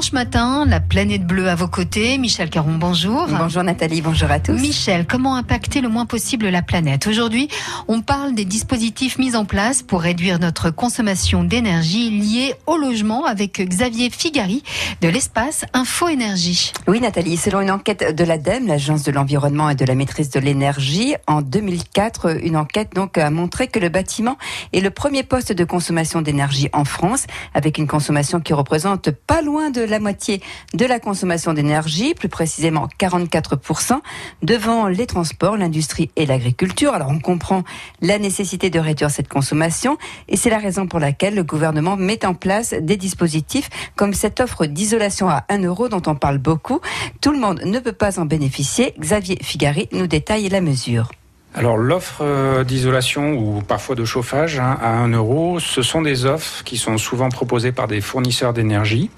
dimanche matin, la planète bleue à vos côtés. Michel Caron, bonjour. Bonjour Nathalie, bonjour à tous. Michel, comment impacter le moins possible la planète? Aujourd'hui, on parle des dispositifs mis en place pour réduire notre consommation d'énergie liée au logement avec Xavier Figari de l'espace Info Énergie. Oui Nathalie, selon une enquête de l'ADEME, l'Agence de l'environnement et de la maîtrise de l'énergie, en 2004, une enquête donc a montré que le bâtiment est le premier poste de consommation d'énergie en France avec une consommation qui représente pas loin de la moitié de la consommation d'énergie, plus précisément 44%, devant les transports, l'industrie et l'agriculture. Alors on comprend la nécessité de réduire cette consommation et c'est la raison pour laquelle le gouvernement met en place des dispositifs comme cette offre d'isolation à 1 euro dont on parle beaucoup. Tout le monde ne peut pas en bénéficier. Xavier Figari nous détaille la mesure. Alors l'offre euh, d'isolation ou parfois de chauffage hein, à 1 euro, ce sont des offres qui sont souvent proposées par des fournisseurs d'énergie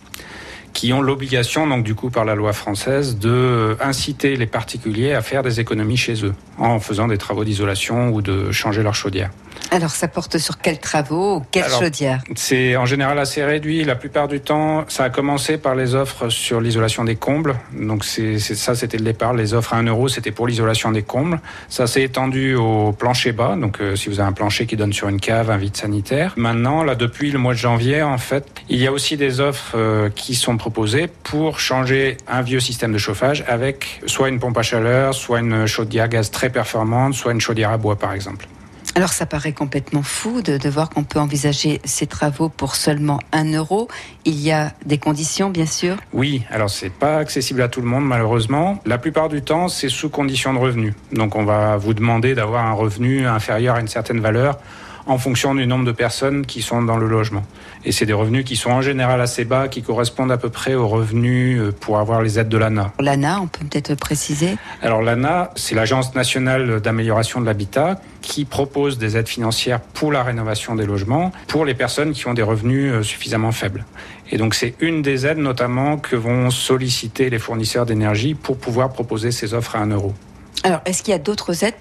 qui ont l'obligation, donc du coup par la loi française, de euh, inciter les particuliers à faire des économies chez eux en faisant des travaux d'isolation ou de changer leur chaudière. Alors, ça porte sur quels travaux, quelle chaudière C'est en général assez réduit. La plupart du temps, ça a commencé par les offres sur l'isolation des combles. Donc, c'est ça, c'était le départ. Les offres à 1 euro, c'était pour l'isolation des combles. Ça s'est étendu au plancher bas. Donc, euh, si vous avez un plancher qui donne sur une cave, un vide sanitaire. Maintenant, là, depuis le mois de janvier, en fait, il y a aussi des offres euh, qui sont proposées pour changer un vieux système de chauffage avec soit une pompe à chaleur, soit une chaudière gaz très performante, soit une chaudière à bois, par exemple. Alors ça paraît complètement fou de, voir qu'on peut envisager ces travaux pour seulement un euro. Il y a des conditions, bien sûr. Oui, alors c'est pas accessible à tout le monde malheureusement. La plupart du temps, c'est sous condition de revenu. Donc on va vous demander d'avoir un revenu inférieur à une certaine valeur en fonction du nombre de personnes qui sont dans le logement. Et c'est des revenus qui sont en général assez bas, qui correspondent à peu près aux revenus euh, pour avoir les aides de l'ANA. L'ANA, on peut peut-être préciser? Alors l'ANA, c'est l'Agence nationale d'amélioration de l'habitat qui propose des aides financières pour la rénovation des logements pour les personnes qui ont des revenus euh, suffisamment faibles. Et donc c'est une des aides notamment que vont solliciter les fournisseurs d'énergie pour pouvoir proposer ces offres à un euro. Alors, est-ce qu'il y a d'autres aides pour